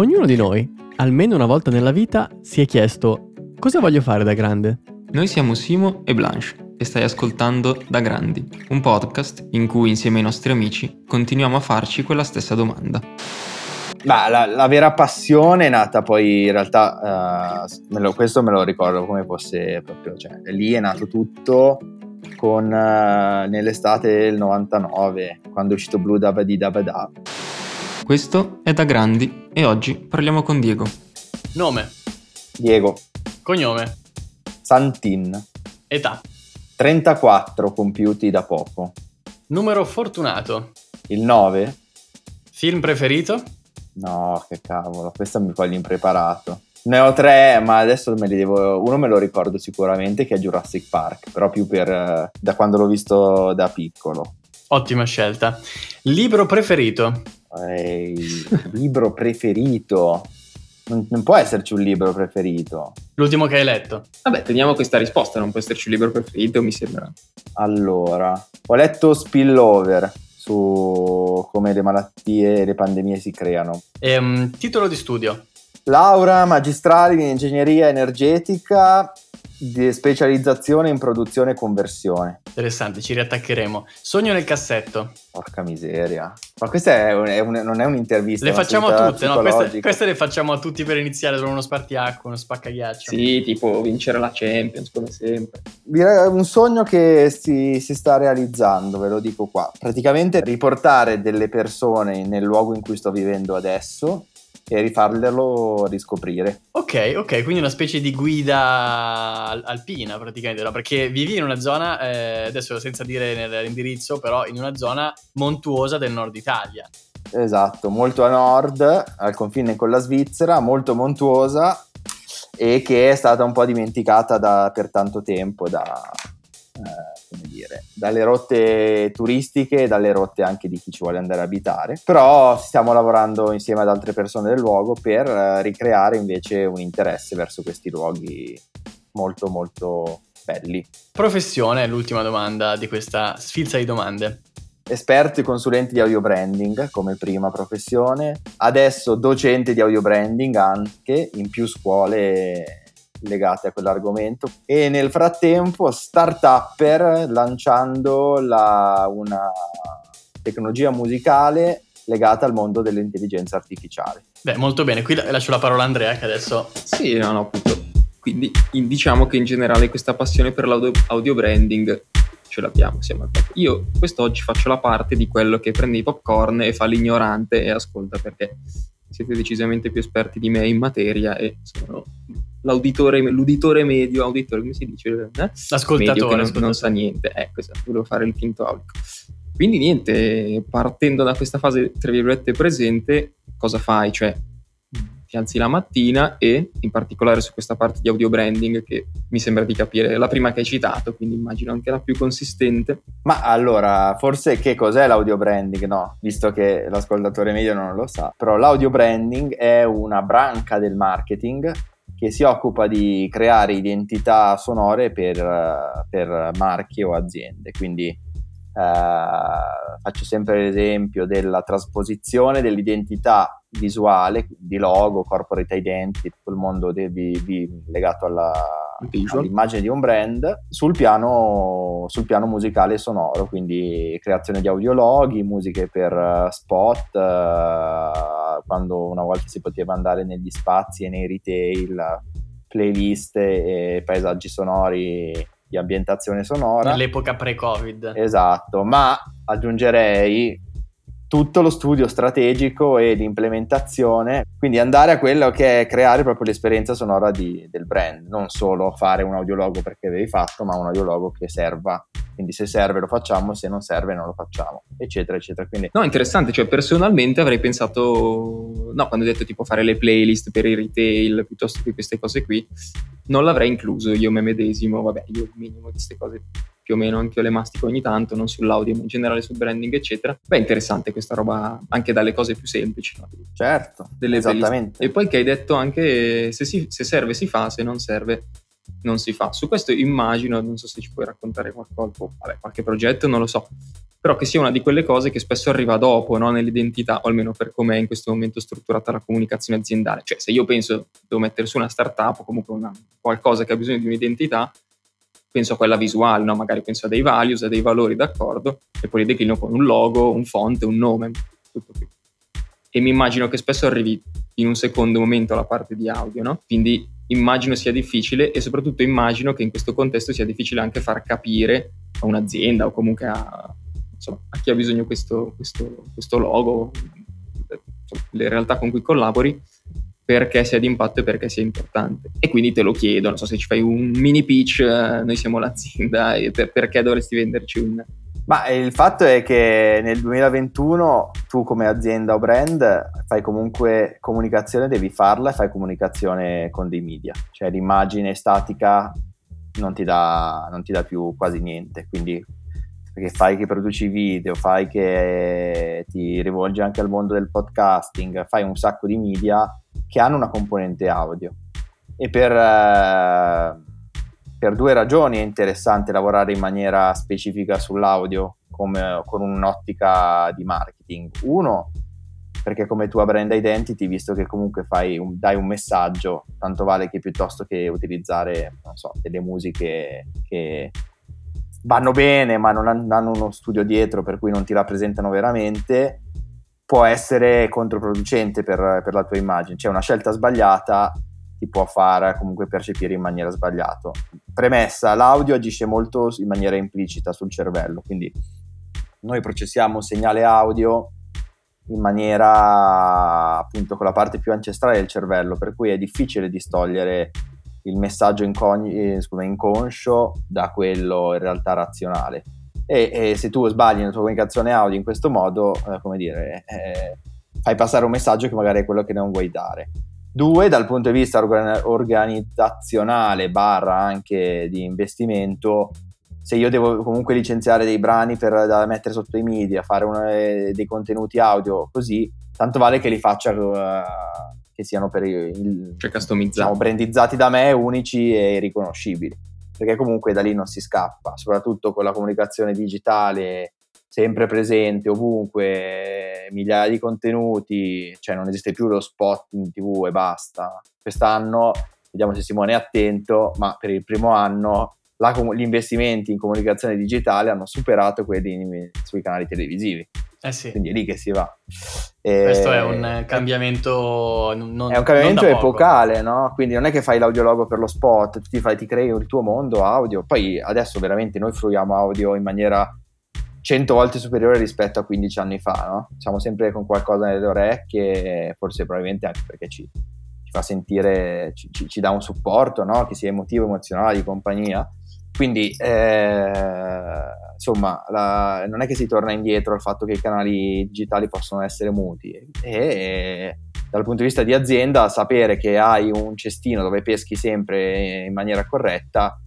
Ognuno di noi, almeno una volta nella vita, si è chiesto cosa voglio fare da grande? Noi siamo Simo e Blanche e stai ascoltando Da Grandi, un podcast in cui insieme ai nostri amici continuiamo a farci quella stessa domanda. Ma la, la vera passione è nata poi in realtà, uh, me lo, questo me lo ricordo come fosse proprio, cioè lì è nato tutto con uh, nell'estate del 99, quando è uscito Blue Dabba Dabba Da. Questo è Da Grandi e oggi parliamo con Diego. Nome, Diego, cognome, Santin, età, 34 compiuti da poco. numero fortunato, Il 9? film preferito, No, che cavolo, questo mi coglie impreparato. Ne ho tre, ma adesso me li devo. Uno me lo ricordo sicuramente che è Jurassic Park, però più per eh, da quando l'ho visto da piccolo. ottima scelta. Libro preferito, Ehi, libro preferito. Non, non può esserci un libro preferito. l'ultimo che hai letto. Vabbè, teniamo questa risposta, non può esserci un libro preferito, mi sembra. Allora, ho letto Spillover su come le malattie e le pandemie si creano. Ehm, titolo di studio, Laurea magistrale in ingegneria energetica di specializzazione in produzione e conversione. interessante, ci riattaccheremo. Sogno nel cassetto, Porca miseria. Ma questa è un- è un- non è un'intervista. le facciamo a tutte, no? Queste, queste le facciamo a tutti per iniziare, sono uno spartiacque, uno spaccaghiaccio. Sì, tipo vincere la Champions, come sempre. Un sogno che si, si sta realizzando, ve lo dico qua. Praticamente riportare delle persone nel luogo in cui sto vivendo adesso e rifarglielo riscoprire. Ok, ok, quindi una specie di guida al- alpina praticamente, no? perché vivi in una zona, eh, adesso senza dire nell'indirizzo, però in una zona montuosa del nord Italia. Esatto, molto a nord, al confine con la Svizzera, molto montuosa e che è stata un po' dimenticata da- per tanto tempo da, eh, come dire, dalle rotte turistiche e dalle rotte anche di chi ci vuole andare a abitare. Però stiamo lavorando insieme ad altre persone del luogo per eh, ricreare invece un interesse verso questi luoghi molto molto belli. Professione, l'ultima domanda di questa sfilza di domande. esperto e consulente di audio branding come prima professione, adesso docente di audio branding anche in più scuole legate a quell'argomento e nel frattempo start-upper lanciando la- una tecnologia musicale legata al mondo dell'intelligenza artificiale. Beh, molto bene, qui la- lascio la parola a Andrea che adesso... Sì, no, no, appunto. Quindi in- diciamo che in generale questa passione per l'audio audio branding ce l'abbiamo, siamo al top. Io quest'oggi faccio la parte di quello che prende i popcorn e fa l'ignorante e ascolta perché siete decisamente più esperti di me in materia e sono l'auditore, l'uditore medio, auditore, come si dice? Eh? L'ascoltatore, medio che non, non sa niente. Ecco, esatto, volevo fare il finto aulico. Quindi niente, partendo da questa fase, tra virgolette, presente, cosa fai? Cioè, ti alzi la mattina e, in particolare su questa parte di audio branding, che mi sembra di capire la prima che hai citato, quindi immagino anche la più consistente. Ma allora, forse che cos'è l'audio branding? No, visto che l'ascoltatore medio non lo sa. Però l'audio branding è una branca del marketing che si occupa di creare identità sonore per, eh, per marchi o aziende. Quindi eh, faccio sempre l'esempio della trasposizione dell'identità visuale, di logo, corporate identity, tutto il mondo de- di- di- legato alla, all'immagine di un brand sul piano, sul piano musicale e sonoro, quindi creazione di audiologhi, musiche per eh, spot, eh, quando una volta si poteva andare negli spazi e nei retail, playlist e paesaggi sonori di ambientazione sonora. Nell'epoca pre-Covid. Esatto, ma aggiungerei tutto lo studio strategico e l'implementazione, quindi andare a quello che è creare proprio l'esperienza sonora di- del brand, non solo fare un audiologo perché avevi fatto, ma un audiologo che serva. Quindi se serve lo facciamo, se non serve non lo facciamo, eccetera, eccetera. Quindi No, interessante, cioè personalmente avrei pensato, no, quando ho detto tipo fare le playlist per i retail, piuttosto che queste cose qui, non l'avrei incluso io me medesimo, vabbè, io il minimo di queste cose più o meno anche io le mastico ogni tanto, non sull'audio, ma in generale sul branding, eccetera. Beh, interessante questa roba anche dalle cose più semplici, no? certo, Delle esattamente. E poi che hai detto anche se, si- se serve si fa, se non serve non si fa. Su questo immagino, non so se ci puoi raccontare qualcosa, vabbè, qualche progetto, non lo so, però che sia una di quelle cose che spesso arriva dopo no? nell'identità, o almeno per come è in questo momento strutturata la comunicazione aziendale. Cioè se io penso devo mettere su una startup o comunque una, qualcosa che ha bisogno di un'identità, penso a quella visuale, no? magari penso a dei values, a dei valori d'accordo, e poi li declino con un logo, un font, un nome, tutto qui. E mi immagino che spesso arrivi in un secondo momento alla parte di audio, no? Quindi immagino sia difficile e soprattutto immagino che in questo contesto sia difficile anche far capire a un'azienda o comunque a, insomma, a chi ha bisogno questo, questo, questo logo, le realtà con cui collabori, perché sia di impatto e perché sia importante. E quindi te lo chiedo, non so se ci fai un mini pitch, eh, noi siamo l'azienda, e per, perché dovresti venderci un... Ma il fatto è che nel 2021 tu come azienda o brand fai comunque comunicazione, devi farla e fai comunicazione con dei media, cioè l'immagine statica non ti dà, non ti dà più quasi niente, quindi perché fai che produci video, fai che ti rivolgi anche al mondo del podcasting, fai un sacco di media che hanno una componente audio. E per, eh, per due ragioni è interessante lavorare in maniera specifica sull'audio come, con un'ottica di marketing. Uno, perché come tua brand identity, visto che comunque un, dai un messaggio, tanto vale che piuttosto che utilizzare, so, delle musiche che vanno bene ma non hanno uno studio dietro per cui non ti rappresentano veramente, può essere controproducente per, per la tua immagine. Cioè una scelta sbagliata ti può far comunque percepire in maniera sbagliata. Premessa, l'audio agisce molto in maniera implicita sul cervello, quindi noi processiamo un segnale audio in maniera appunto con la parte più ancestrale del cervello, per cui è difficile distogliere il messaggio incogn- eh, scusa, inconscio da quello in realtà razionale. E, e, se tu sbagli nella tua comunicazione audio in questo modo, eh, come dire, eh, fai passare un messaggio che magari è quello che non vuoi dare. Due, dal punto di vista organ- organizzazionale barra anche di investimento, se io devo comunque licenziare dei brani per da mettere sotto i media, fare una, eh, dei contenuti audio così, tanto vale che li faccia uh, che siano per il, cioè customizzati. Diciamo, brandizzati da me, unici e riconoscibili. Perché comunque da lì non si scappa, soprattutto con la comunicazione digitale sempre presente ovunque, migliaia di contenuti, cioè non esiste più lo spot in tv e basta. Quest'anno, vediamo se Simone è attento, ma per il primo anno la, gli investimenti in comunicazione digitale hanno superato quelli sui canali televisivi. Eh sì. Quindi è lì che si va. E... Questo è un cambiamento non, È un cambiamento epocale, no? Quindi non è che fai l'audiologo per lo spot, ti, fai, ti crei il tuo mondo audio. Poi adesso veramente noi fruiamo audio in maniera 100 volte superiore rispetto a 15 anni fa, no? Siamo sempre con qualcosa nelle orecchie, forse probabilmente anche perché ci, ci fa sentire, ci, ci, ci, dà un supporto, no? Che sia emotivo, emozionale, di compagnia. Quindi, eh, insomma, la, non è che si torna indietro al fatto che i canali digitali possono essere muti. E, dal punto di vista di azienda, sapere che hai un cestino dove peschi sempre in maniera corretta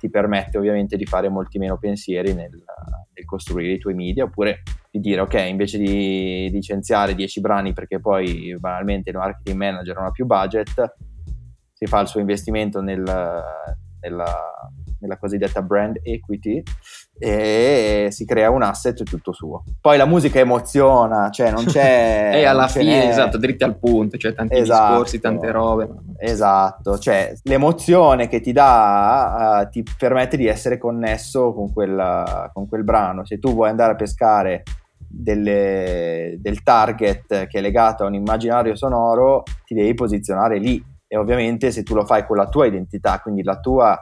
ti permette ovviamente di fare molti meno pensieri nel, nel costruire i tuoi media, oppure di dire ok, invece di licenziare 10 brani perché poi banalmente il marketing manager non ha più budget, si fa il suo investimento nel, nella, nella cosiddetta brand equity e si crea un asset tutto suo. Poi la musica emoziona, cioè non c'è... e alla fine, esatto, dritti al punto, cioè tanti esatto, discorsi, tante robe. Esatto, cioè l'emozione che ti dà uh, ti permette di essere connesso con quel, con quel brano. Se tu vuoi andare a pescare delle, del target che è legato a un immaginario sonoro, ti devi posizionare lì e ovviamente se tu lo fai con la tua identità, quindi la tua,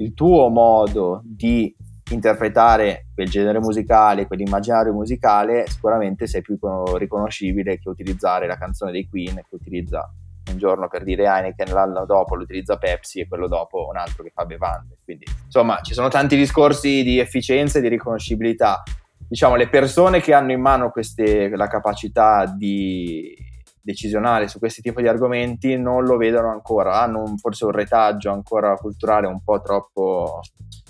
il tuo modo di interpretare quel genere musicale, quell'immaginario musicale, sicuramente sei più riconoscibile che utilizzare la canzone dei Queen che utilizza un giorno per dire Heineken, l'anno dopo lo utilizza Pepsi e quello dopo un altro che fa bevande. Quindi, insomma, ci sono tanti discorsi di efficienza e di riconoscibilità. Diciamo, le persone che hanno in mano queste, la capacità di decisionale su questi tipi di argomenti non lo vedono ancora, hanno un, forse un retaggio ancora culturale un po' troppo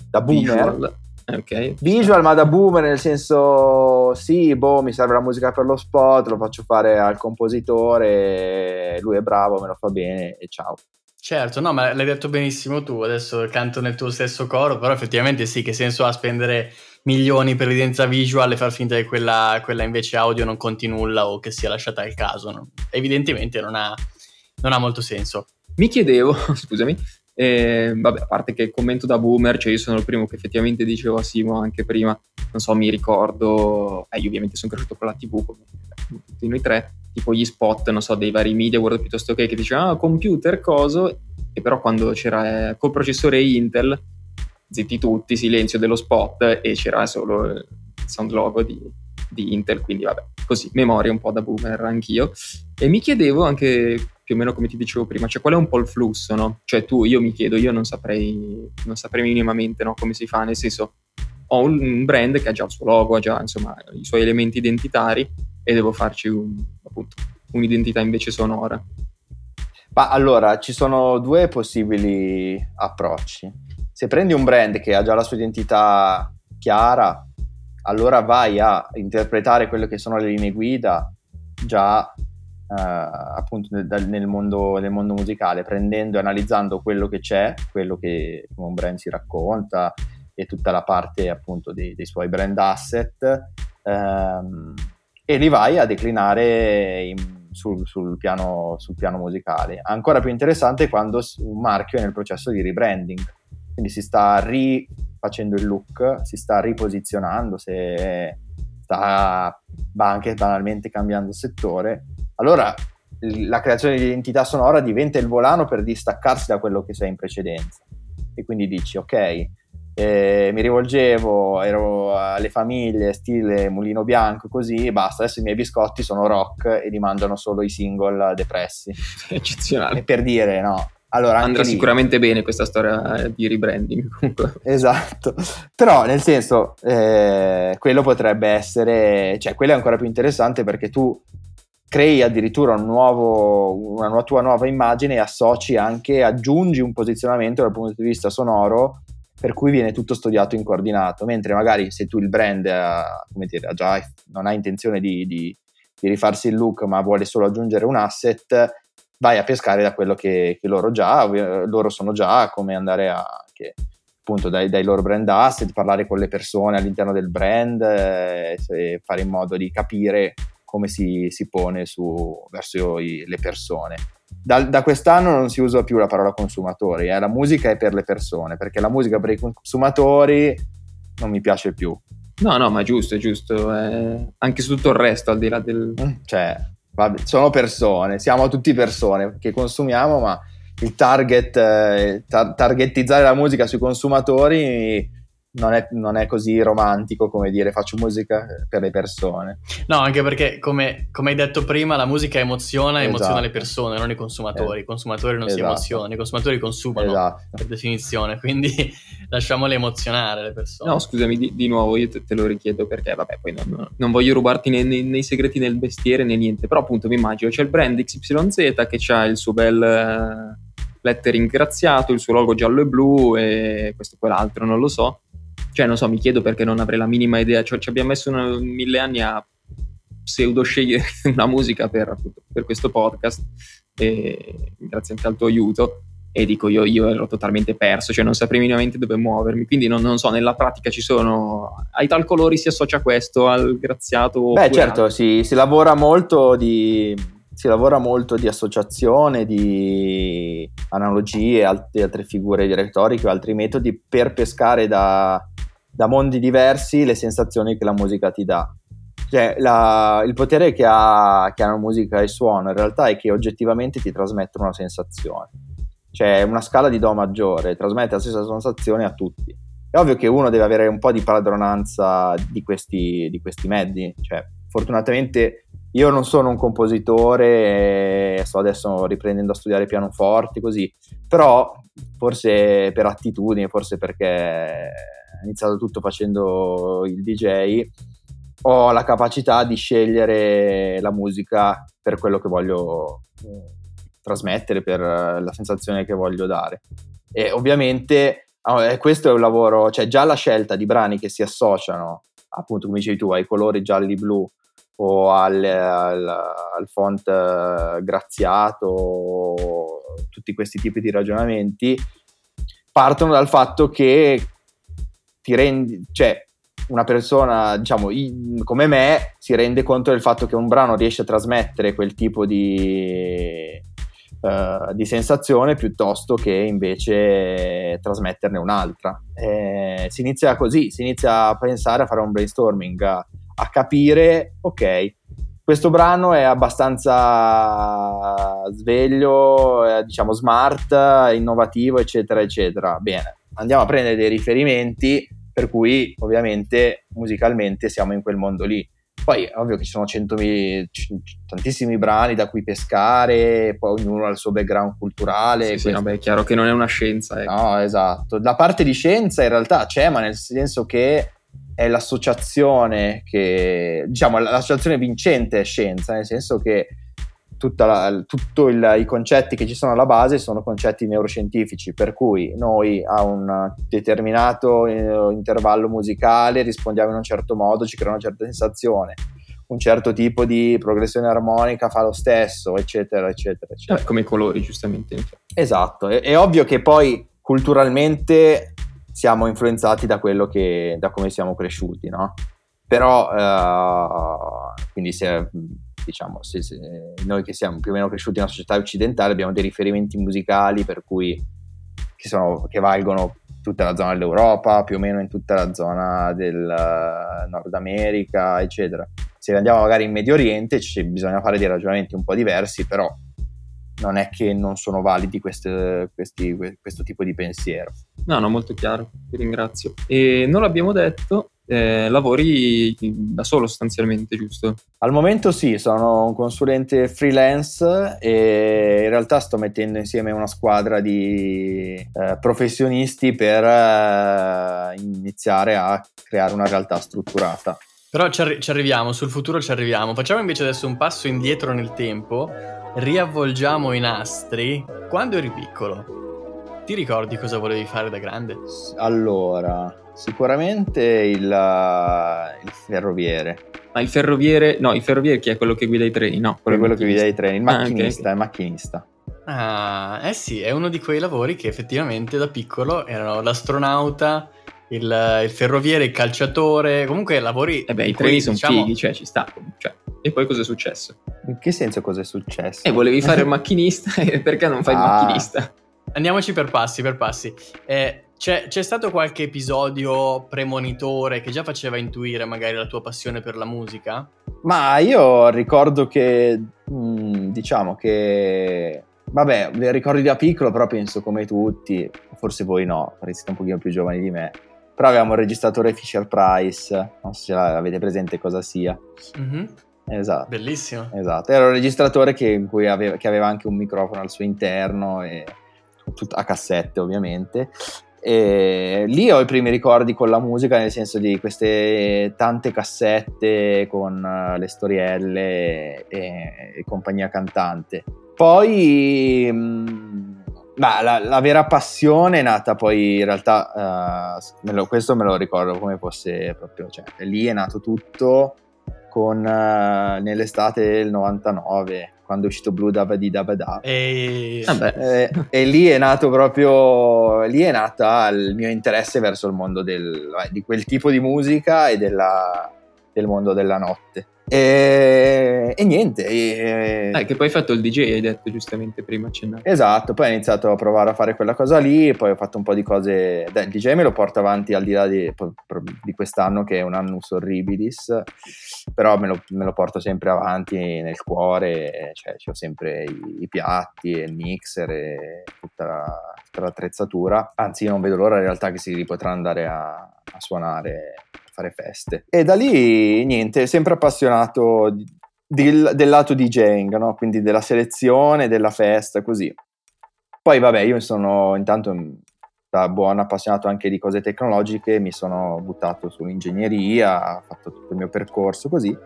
da boomer. Visual. Okay. Visual, ma da boomer nel senso sì, boh, mi serve la musica per lo spot, lo faccio fare al compositore, lui è bravo, me lo fa bene e ciao. Certo, no, ma l'hai detto benissimo tu, adesso canto nel tuo stesso coro, però effettivamente sì, che senso ha spendere milioni per l'evidenza visual e far finta che quella, quella, invece audio non conti nulla o che sia lasciata al caso. No? Evidentemente non ha, non ha molto senso. Mi chiedevo, scusami, eh, vabbè, a parte che commento da boomer, cioè io sono il primo che effettivamente dicevo a Simo anche prima, non so, mi ricordo, eh, io ovviamente sono cresciuto con la TV come tutti noi tre, tipo gli spot, non so, dei vari media world piuttosto che che dicevano ah, computer, coso, e però quando c'era eh, col processore Intel, zitti tutti, silenzio dello spot e c'era solo il sound logo di, di Intel, quindi vabbè, così, memoria un po' da boomer anch'io. E mi chiedevo anche più o meno come ti dicevo prima, cioè qual è un po' il flusso, no? Cioè tu, io mi chiedo, io non saprei, non saprei minimamente no, come si fa, nel senso ho un, brand che ha già il suo logo, ha già insomma i suoi elementi identitari e devo farci un, appunto, un'identità invece sonora. Ma allora, ci sono due possibili approcci. Se prendi un brand che ha già la sua identità chiara, allora vai a interpretare quelle che sono le linee guida già eh, appunto nel, nel, mondo, nel, mondo, musicale, prendendo e analizzando quello che c'è, quello che un brand si racconta e tutta la parte appunto dei, dei suoi brand asset ehm, e li vai a declinare in, sul, sul, piano, sul, piano, musicale. Ancora più interessante quando un marchio è nel processo di rebranding, quindi si sta rifacendo il look, si sta riposizionando, se sta anche banalmente cambiando settore allora la creazione di identità sonora diventa il volano per distaccarsi da quello che sei in precedenza. E quindi dici, ok, eh, mi rivolgevo, ero alle famiglie, stile mulino bianco, così, e basta, adesso i miei biscotti sono rock e li mandano solo i single depressi. Eccezionale. E per dire, no, allora, Andrà lì... sicuramente bene questa storia di rebranding. Comunque. Esatto, però nel senso, eh, quello potrebbe essere, cioè quello è ancora più interessante perché tu crei addirittura un nuovo, una tua nuova immagine e associ anche, aggiungi un posizionamento dal punto di vista sonoro per cui viene tutto studiato in coordinato, mentre magari se tu il brand ha, dire, già, non ha intenzione di, di, di, rifarsi il look ma vuole solo aggiungere un asset, vai a pescare da quello che, che loro già, loro sono già, come andare a... Che, appunto dai, dai, loro brand asset, parlare con le persone all'interno del brand, eh, fare in modo di capire come si, si pone su, verso i, le persone. Da, da, quest'anno non si usa più la parola consumatori, eh? la musica è per le persone, perché la musica per i consumatori non mi piace più. No, no, ma è giusto, è giusto. Eh, anche su tutto il resto, al di là del... Mm, cioè, vabbè, sono persone, siamo tutti persone che consumiamo, ma il target, eh, tar- targetizzare la musica sui consumatori non è, non è, così romantico come dire faccio musica per le persone. No, anche perché come, come hai detto prima la musica emoziona e esatto. emoziona le persone, non i consumatori. I consumatori non esatto. si emozionano, i consumatori consumano esatto. per definizione, quindi lasciamole emozionare le persone. No, scusami, di, di nuovo io te, te, lo richiedo perché vabbè poi non, non voglio rubarti nei, nei, nei, segreti del vestiere né niente, però appunto mi immagino c'è il brand XYZ che ha il suo bel... Uh, lettering graziato, il suo logo giallo e blu e questo e quell'altro, non lo so cioè, non so, mi chiedo perché non avrei la minima idea. Cioè, ci abbiamo messo una, mille anni a pseudo scegliere una musica per, per, questo podcast, e, grazie anche al tuo aiuto. E dico io, io ero totalmente perso, cioè non saprei minimamente dove muovermi. Quindi non, non so, nella pratica ci sono. Ai tal colori si associa questo al graziato. Beh, certo, si, si lavora molto di si lavora molto di associazione, di analogie, altre, altre figure retoriche o altri metodi per pescare da, da mondi diversi le sensazioni che la musica ti dà. Cioè, la, il potere che ha, che ha la musica e il suono in realtà è che oggettivamente ti trasmettono una sensazione. Cioè, una scala di Do maggiore trasmette la stessa sensazione a tutti. È ovvio che uno deve avere un po' di padronanza di questi, di questi mezzi. Cioè, fortunatamente io non sono un compositore, sto adesso riprendendo a studiare pianoforti, così, però forse per attitudine, forse perché ho iniziato tutto facendo il DJ, ho la capacità di scegliere la musica per quello che voglio eh, trasmettere, per la sensazione che voglio dare. E ovviamente eh, questo è un lavoro, cioè già la scelta di brani che si associano, appunto come dicevi tu, ai colori gialli-blu o al, al, al font graziato tutti questi tipi di ragionamenti partono dal fatto che ti rendi, cioè una persona, diciamo, come me, si rende conto del fatto che un brano riesce a trasmettere quel tipo di, uh, di sensazione piuttosto che invece trasmetterne un'altra. Eh, si inizia così, si inizia a pensare, a fare un brainstorming, a, a capire, ok, questo brano è abbastanza sveglio, eh, diciamo smart, innovativo, eccetera, eccetera. Bene, andiamo a prendere dei riferimenti per cui ovviamente musicalmente siamo in quel mondo lì. Poi è ovvio che ci sono centomila, tantissimi brani da cui pescare, poi ognuno ha il suo background culturale. Sì, sì vabbè, è chiaro che non è una scienza. Ecco. No, esatto. La parte di scienza in realtà c'è, ma nel senso che è l'associazione che, diciamo, l'associazione vincente è scienza, nel senso che tutti i concetti che ci sono alla base sono concetti neuroscientifici, per cui noi a un determinato eh, intervallo musicale rispondiamo in un certo modo, ci crea una certa sensazione, un certo tipo di progressione armonica fa lo stesso, eccetera, eccetera, eccetera. Eh, come i colori, giustamente. Esatto, è, è ovvio che poi culturalmente siamo influenzati da quello che, da come siamo cresciuti, no? Però, uh, quindi se diciamo, se, se noi che siamo più o meno cresciuti in una società occidentale abbiamo dei riferimenti musicali per cui che, sono, che valgono tutta la zona dell'Europa, più o meno in tutta la zona del uh, Nord America, eccetera. Se andiamo magari in Medio Oriente c- bisogna fare dei ragionamenti un po' diversi, però non è che non sono validi queste, questi, questo tipo di pensiero. No, no, molto chiaro, ti ringrazio. E non l'abbiamo detto, eh, lavori da solo sostanzialmente, giusto? Al momento sì, sono un consulente freelance e in realtà sto mettendo insieme una squadra di eh, professionisti per eh, iniziare a creare una realtà strutturata. Però ci, arri- ci arriviamo, sul futuro ci arriviamo. Facciamo invece adesso un passo indietro nel tempo, riavvolgiamo i nastri. Quando eri piccolo, ti ricordi cosa volevi fare da grande? Allora, Sicuramente il, uh, il ferroviere. Ma il ferroviere, no, il ferroviere chi è quello che guida i treni? No, quello, quello che guida i treni, il macchinista, ah, okay. il macchinista. Ah, eh sì, è uno di quei lavori che effettivamente da piccolo erano l'astronauta, il, il ferroviere, il calciatore, comunque lavori... Eh beh, i treni sono diciamo... fighi, cioè ci sta. Cioè. E poi cosa è successo? In che senso cosa è successo? Eh, volevi fare il macchinista, perché non fai ah. il macchinista? Andiamoci per passi, per passi. Eh, c'è, c'è, stato qualche episodio premonitore che già faceva intuire magari la tua passione per la musica? Ma io ricordo che, mh, mm, diciamo che, vabbè, ricordi da piccolo, però penso come tutti, forse voi no, perché siete un pochino più giovani di me, però avevamo il registratore Fisher Price, non so se avete presente cosa sia. Mm-hmm. Esatto. Bellissimo. Esatto, era un registratore che, aveva, che aveva anche un microfono al suo interno e a cassette ovviamente e lì ho i primi ricordi con la musica, nel senso di queste tante cassette con uh, le storielle e, e, compagnia cantante. Poi, mh, la, la, vera passione è nata poi in realtà, uh, me lo, questo me lo ricordo come fosse proprio, cioè lì è nato tutto con, uh, nell'estate del 99 quando è uscito Blue Dabba di Dabba Da. E... Eh, e lì è nato proprio, lì è nata il mio interesse verso il mondo del, di quel tipo di musica e della, del mondo della notte. E, e niente. E, eh, che poi hai fatto il DJ, hai detto giustamente prima accennato. Esatto, poi ho iniziato a provare a fare quella cosa lì, poi ho fatto un po' di cose. Dai, il DJ me lo porto avanti al di là di, di quest'anno che è un annus horribilis, però me lo, me lo, porto sempre avanti nel cuore, cioè ho sempre i, i piatti, il mixer e tutta, tutta l'attrezzatura. Anzi, io non vedo l'ora in realtà che si potrà andare a, a suonare fare feste. E da lì, niente, sempre appassionato del, del lato DJing, no? quindi della selezione, della festa, così. Poi vabbè, io sono intanto da buon appassionato anche di cose tecnologiche, mi sono buttato sull'ingegneria, ho fatto tutto il mio percorso così.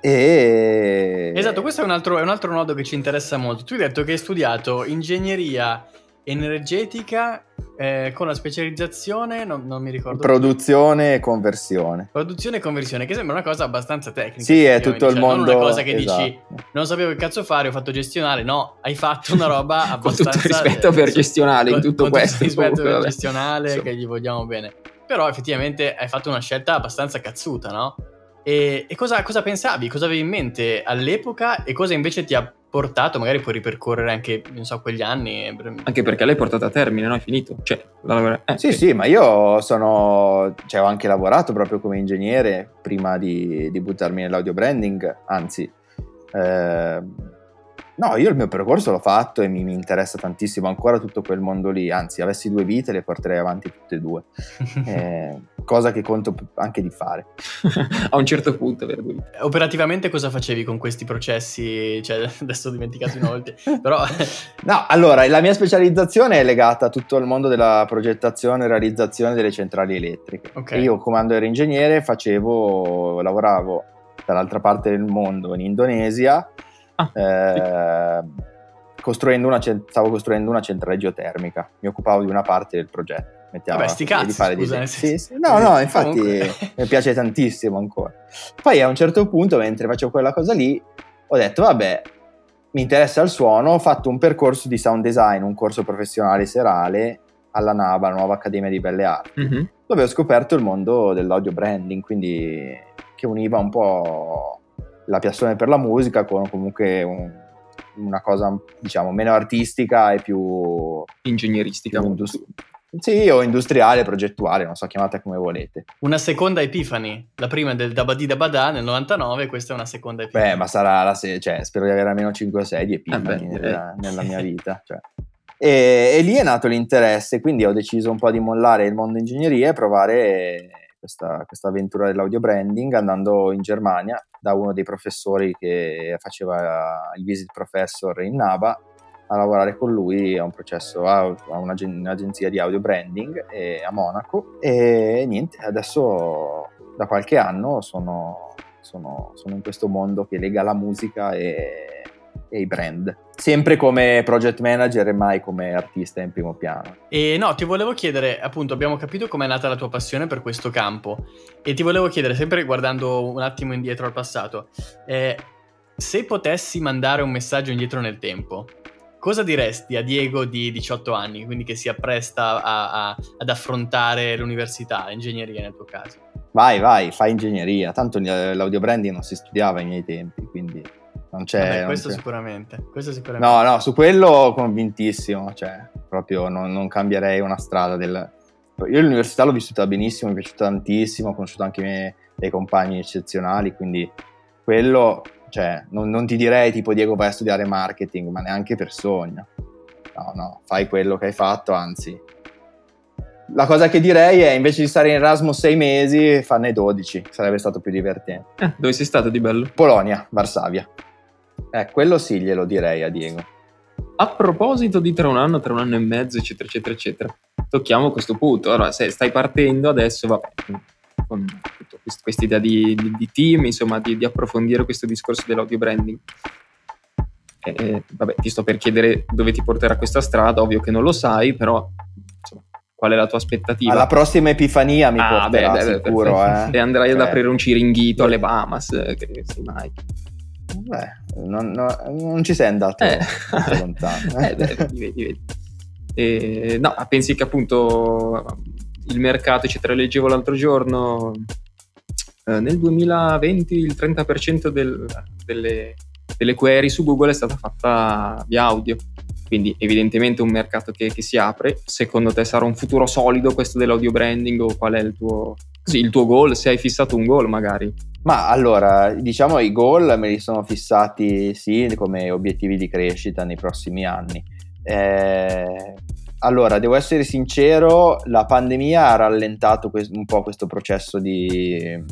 E... Esatto, questo è un, altro, è un altro nodo che ci interessa molto. Tu hai detto che hai studiato ingegneria energetica eh, con la specializzazione, non, non mi ricordo. Produzione e conversione. Produzione e conversione, che sembra una cosa abbastanza tecnica. Sì, è tutto il cioè, mondo. Non una cosa che esatto. dici, non sapevo che cazzo fare, ho fatto gestionale. No, hai fatto una roba abbastanza. con tutto rispetto per gestionale in con- tutto con questo. Tutto rispetto comunque, per vabbè. gestionale, Insomma. che gli vogliamo bene. Però effettivamente hai fatto una scelta abbastanza cazzuta, no? E, e cosa, cosa pensavi? Cosa avevi in mente all'epoca e cosa invece ti ha portato? Magari puoi ripercorrere anche, non so, quegli anni. Anche perché l'hai portata a termine, no? È finito. Cioè, la lavora- eh, Sì, ok. sì, ma io sono, cioè, ho anche lavorato proprio come ingegnere prima di, di buttarmi nell'audio branding, anzi, eh, no, io il mio percorso l'ho fatto e mi, mi interessa tantissimo ancora tutto quel mondo lì, anzi, avessi due vite le porterei avanti tutte e due, eh, cosa che conto anche di fare. a un certo punto, per due. Operativamente cosa facevi con questi processi? Cioè, adesso ho dimenticato di nuovo, però No, allora, la mia specializzazione è legata a tutto il mondo della progettazione e realizzazione delle centrali elettriche. Ok. Io, quando ero ingegnere, facevo, lavoravo dall'altra parte del mondo, in Indonesia, Ah, eh, costruendo una, stavo costruendo una centrale geotermica. Mi occupavo di una parte del progetto. Mettiamo Vabbè, sti cazzi, di fare scusa, nel Sì, sì. No, no, infatti Comunque. mi piace tantissimo ancora. Poi a un certo punto, mentre facevo quella cosa lì, ho detto, vabbè, mi interessa il suono, ho fatto un percorso di sound design, un corso professionale serale alla NABA, la nuova Accademia di Belle Arti, Mhm. dove ho scoperto il mondo dell'audio branding, quindi che univa un po' la passione per la musica con comunque un- una cosa, diciamo, meno artistica e più, Ingegneristica. più sì, o industriale, progettuale, non so, chiamate come volete. una seconda Epiphany. La prima è del Dabadi Dabada nel 99, questa è una seconda Epiphany. Beh, ma sarà la se- cioè, spero di avere almeno 5 o 6 di Epifani Eh beh, direi. nella, nella mia vita. cioè. E, e lì è nato l'interesse, quindi ho deciso un po' di mollare il mondo ingegneria e provare questa, questa avventura dell'audio branding andando in Germania da uno dei professori che faceva il visit professor in NABA a lavorare con lui a un processo a, a un'agen- un'agenzia di audio branding a Monaco. E niente adesso da qualche anno sono, sono- sono in questo mondo che lega la musica e, e i brand. Sempre come project manager e mai come artista in primo piano. E no, ti volevo chiedere, appunto, abbiamo capito com'è nata la tua passione per questo campo. E ti volevo chiedere, sempre guardando un attimo indietro al passato, eh, se potessi mandare un messaggio indietro nel tempo, cosa diresti a Diego di 18 anni, quindi che si appresta a- a- ad affrontare l'università, l'ingegneria nel tuo caso? vai vai fai ingegneria tanto l'audio branding non si studiava ai miei tempi quindi non c'è, Vabbè, non questo c'è- sicuramente, questo sicuramente. No, no, su quello convintissimo, cioè proprio non, non cambierei una strada del... Io l'università l'ho vissuta benissimo, mi è piaciuta tantissimo, ho conosciuto anche i miei dei compagni eccezionali, quindi quello, cioè, non, non ti direi tipo Diego vai a studiare marketing, ma neanche per sogno. No, no, fai quello che hai fatto, anzi. La cosa che direi è invece di stare in Erasmus sei mesi, farne 12, sarebbe stato più divertente. Eh, dove sei stato di bello? Polonia, Varsavia. Eh, quello sì glielo direi a Diego. A proposito di tra un anno, tra un anno e mezzo, eccetera, eccetera, eccetera, tocchiamo questo punto. Allora, se stai partendo adesso, vabbè, con questa idea di, di- di team, insomma, di, di approfondire questo discorso dell'audio branding. E, e, vabbè, ti sto per chiedere dove ti porterà questa strada, ovvio che non lo sai, però insomma, qual è la tua aspettativa? Alla prossima Epifania mi Ah, porterà beh, beh, beh, sicuro, eh. E andrai ad Cioè, aprire un ciringhito alle Bahamas, eh, che sai mai. Beh, non, no- non ci sei andato Eh. lontano. Eh, beh, vedi, vedi, vedi. E, no, pensi che appunto il mercato, eccetera, leggevo l'altro giorno, eh, nel 2020 il 30% del- delle, delle query su Google è stata fatta via audio. Quindi evidentemente un mercato che, che si apre. Secondo te sarà un futuro solido questo dell'audio branding o qual è il tuo, sì, il tuo goal? Se hai fissato un goal magari. Ma allora, diciamo i goal me li sono fissati sì come obiettivi di crescita nei prossimi anni. Eh, allora, devo essere sincero, la pandemia ha rallentato un po' questo processo di, eh,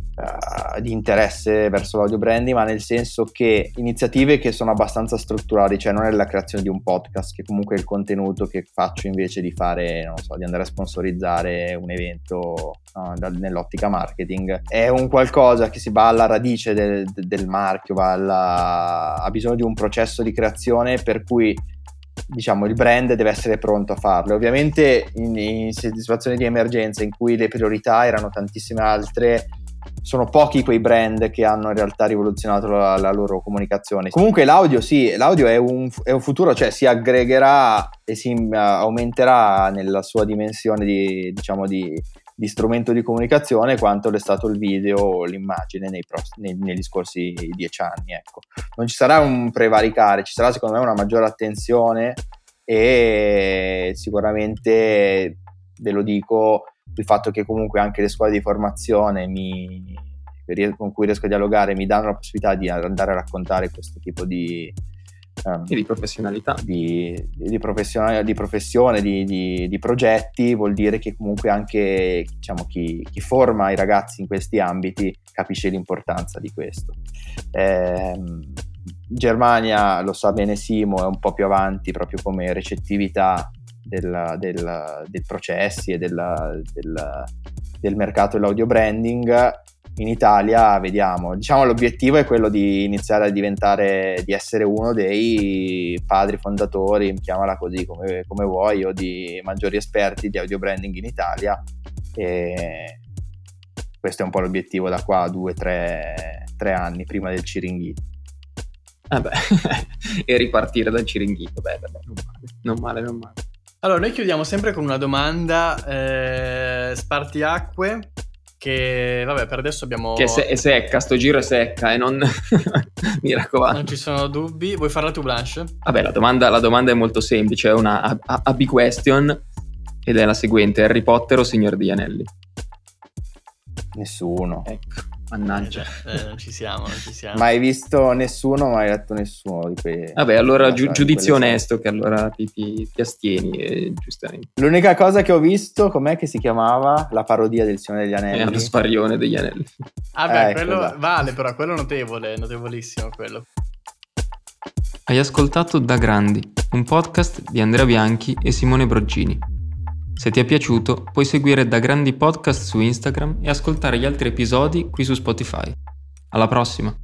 di interesse verso l'audio branding, ma nel senso che iniziative che sono abbastanza strutturali, cioè non è la creazione di un podcast, che comunque è il contenuto che faccio invece di fare, non so, di andare a sponsorizzare un evento da- nell'ottica marketing, è un qualcosa che si va alla radice del, del marchio, alla- ha bisogno di un processo di creazione per cui diciamo, il brand deve essere pronto a farlo. Ovviamente in, in situazioni di emergenza in cui le priorità erano tantissime altre, sono pochi quei brand che hanno in realtà rivoluzionato la, la loro comunicazione. Comunque l'audio sì, l'audio è un, è un, futuro, cioè si aggregherà e si uh, aumenterà nella sua dimensione di, diciamo, di, di, strumento di comunicazione quanto è stato il video o l'immagine nei pross- nei, negli scorsi dieci anni. Ecco. Non ci sarà un prevaricare, ci sarà secondo me una maggiore attenzione e sicuramente, ve lo dico, il fatto che comunque anche le scuole di formazione mi, con cui riesco a dialogare mi danno la possibilità di andare a raccontare questo tipo di, um, di professionalità, di, di, profession- di professione, di, di, progetti, vuol dire che comunque anche diciamo, chi, chi, forma i ragazzi in questi ambiti capisce l'importanza di questo. Eh, Germania, lo sa bene Simo, è un po' più avanti proprio come recettività del, del, dei processi e del, del mercato dell'audio branding. In Italia vediamo, diciamo l'obiettivo è quello di iniziare a diventare, di essere uno dei padri fondatori, chiamala così come, come vuoi, o di maggiori esperti di audio branding in Italia. E questo è un po' l'obiettivo da qua a due, tre, tre anni prima del Ciringhito. Vabbè, e ripartire dal Ciringhito, beh, vabbè, non male, non male, non male. Allora, noi chiudiamo sempre con una domanda eh, spartiacque che, vabbè, per adesso abbiamo... Che è secca, sto giro è secca e non... Mi raccomando. Non ci sono dubbi. Vuoi farla tu, Blanche? Vabbè, la domanda, la domanda è molto semplice, è una a, a question ed è la seguente. Harry Potter o Signor di Anelli? Nessuno. Ecco. Mannaggia. Eh, eh, non ci siamo, non ci siamo. Mai visto nessuno, mai letto nessuno di quei... Vabbè, allora giu- giudizio onesto che allora ti, ti, ti astieni, eh, giustamente. L'unica cosa che ho visto, com'è che si chiamava? La parodia del Signore degli Anelli. È lo sparione degli Anelli. Vabbè, ah, ecco, quello da. vale, però quello notevole, notevolissimo quello. Hai ascoltato Da Grandi, un podcast di Andrea Bianchi e Simone Broggini. Se ti è piaciuto, puoi seguire Da Grandi Podcast su Instagram e ascoltare gli altri episodi qui su Spotify. Alla prossima!